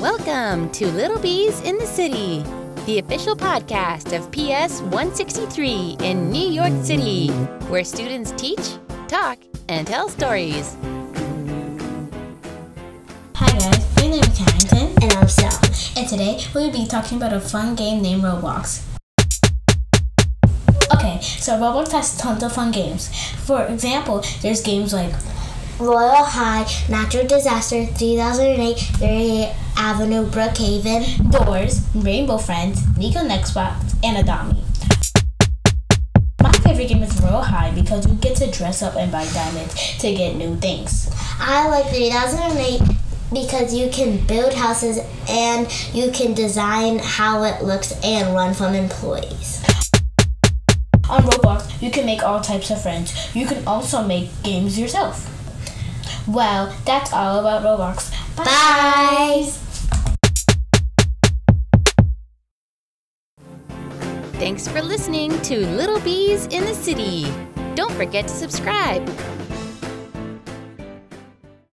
Welcome to Little Bees in the City, the official podcast of PS 163 in New York City, where students teach, talk, and tell stories. Hi guys, my name is Karrington, And I'm Sal. and today we'll be talking about a fun game named Roblox. Okay, so Roblox has tons of fun games. For example, there's games like Royal High, Natural Disaster, 3008, 38 Avenue, Brookhaven. Doors, Rainbow Friends, Nico Nextbots, and Adopt Me. My favorite game is Royal High because you get to dress up and buy diamonds to get new things. I like 3008 because you can build houses and you can design how it looks and run from employees. On Roblox, you can make all types of friends. You can also make games yourself. Well, that's all about Roblox. Bye! Thanks for listening to Little Bees in the City. Don't forget to subscribe.